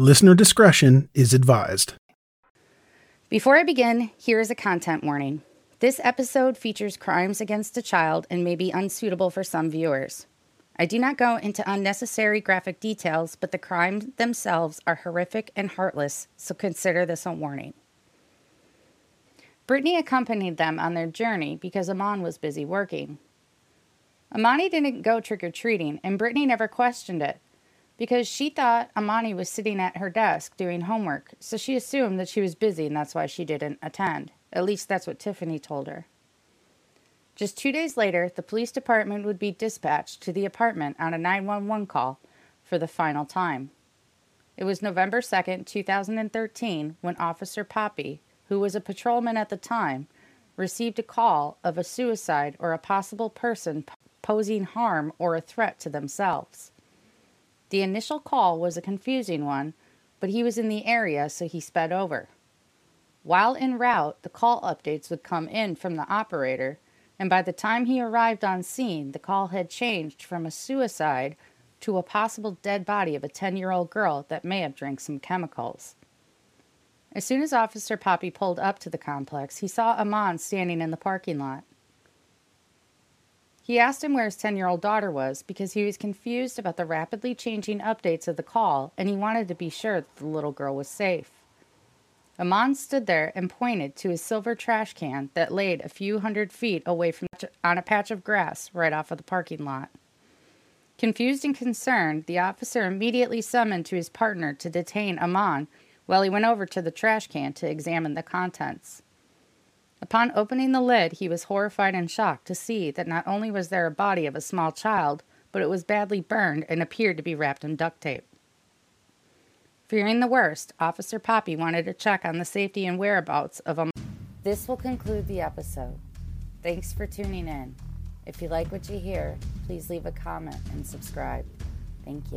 Listener discretion is advised. Before I begin, here is a content warning. This episode features crimes against a child and may be unsuitable for some viewers. I do not go into unnecessary graphic details, but the crimes themselves are horrific and heartless, so consider this a warning. Brittany accompanied them on their journey because Eman was busy working. Emani didn't go trick or treating, and Brittany never questioned it because she thought Emani was sitting at her desk doing homework, so she assumed that she was busy and that's why she didn't attend. At least that's what Tiffany told her. Just two days later, the police department would be dispatched to the apartment on a 911 call for the final time. It was November 2nd, 2013, when Officer Poppy, who was a patrolman at the time, received a call of a suicide or a possible person posing harm or a threat to themselves. The initial call was a confusing one, but he was in the area, so he sped over. While en route, the call updates would come in from the operator, and by the time he arrived on scene, the call had changed from a suicide to a possible dead body of a 10 year old girl that may have drank some chemicals. As soon as Officer Poppy pulled up to the complex, he saw Eman standing in the parking lot. He asked him where his 10 year old daughter was because he was confused about the rapidly changing updates of the call and he wanted to be sure that the little girl was safe. Eman stood there and pointed to his silver trash can that laid a few hundred feet away from on a patch of grass right off of the parking lot. Confused and concerned, the officer immediately summoned to his partner to detain Eman while he went over to the trash can to examine the contents. Upon opening the lid, he was horrified and shocked to see that not only was there a body of a small child, but it was badly burned and appeared to be wrapped in duct tape. Fearing the worst, Officer Poppy wanted to check on the safety and whereabouts of a. This will conclude the episode. Thanks for tuning in. If you like what you hear, please leave a comment and subscribe. Thank you.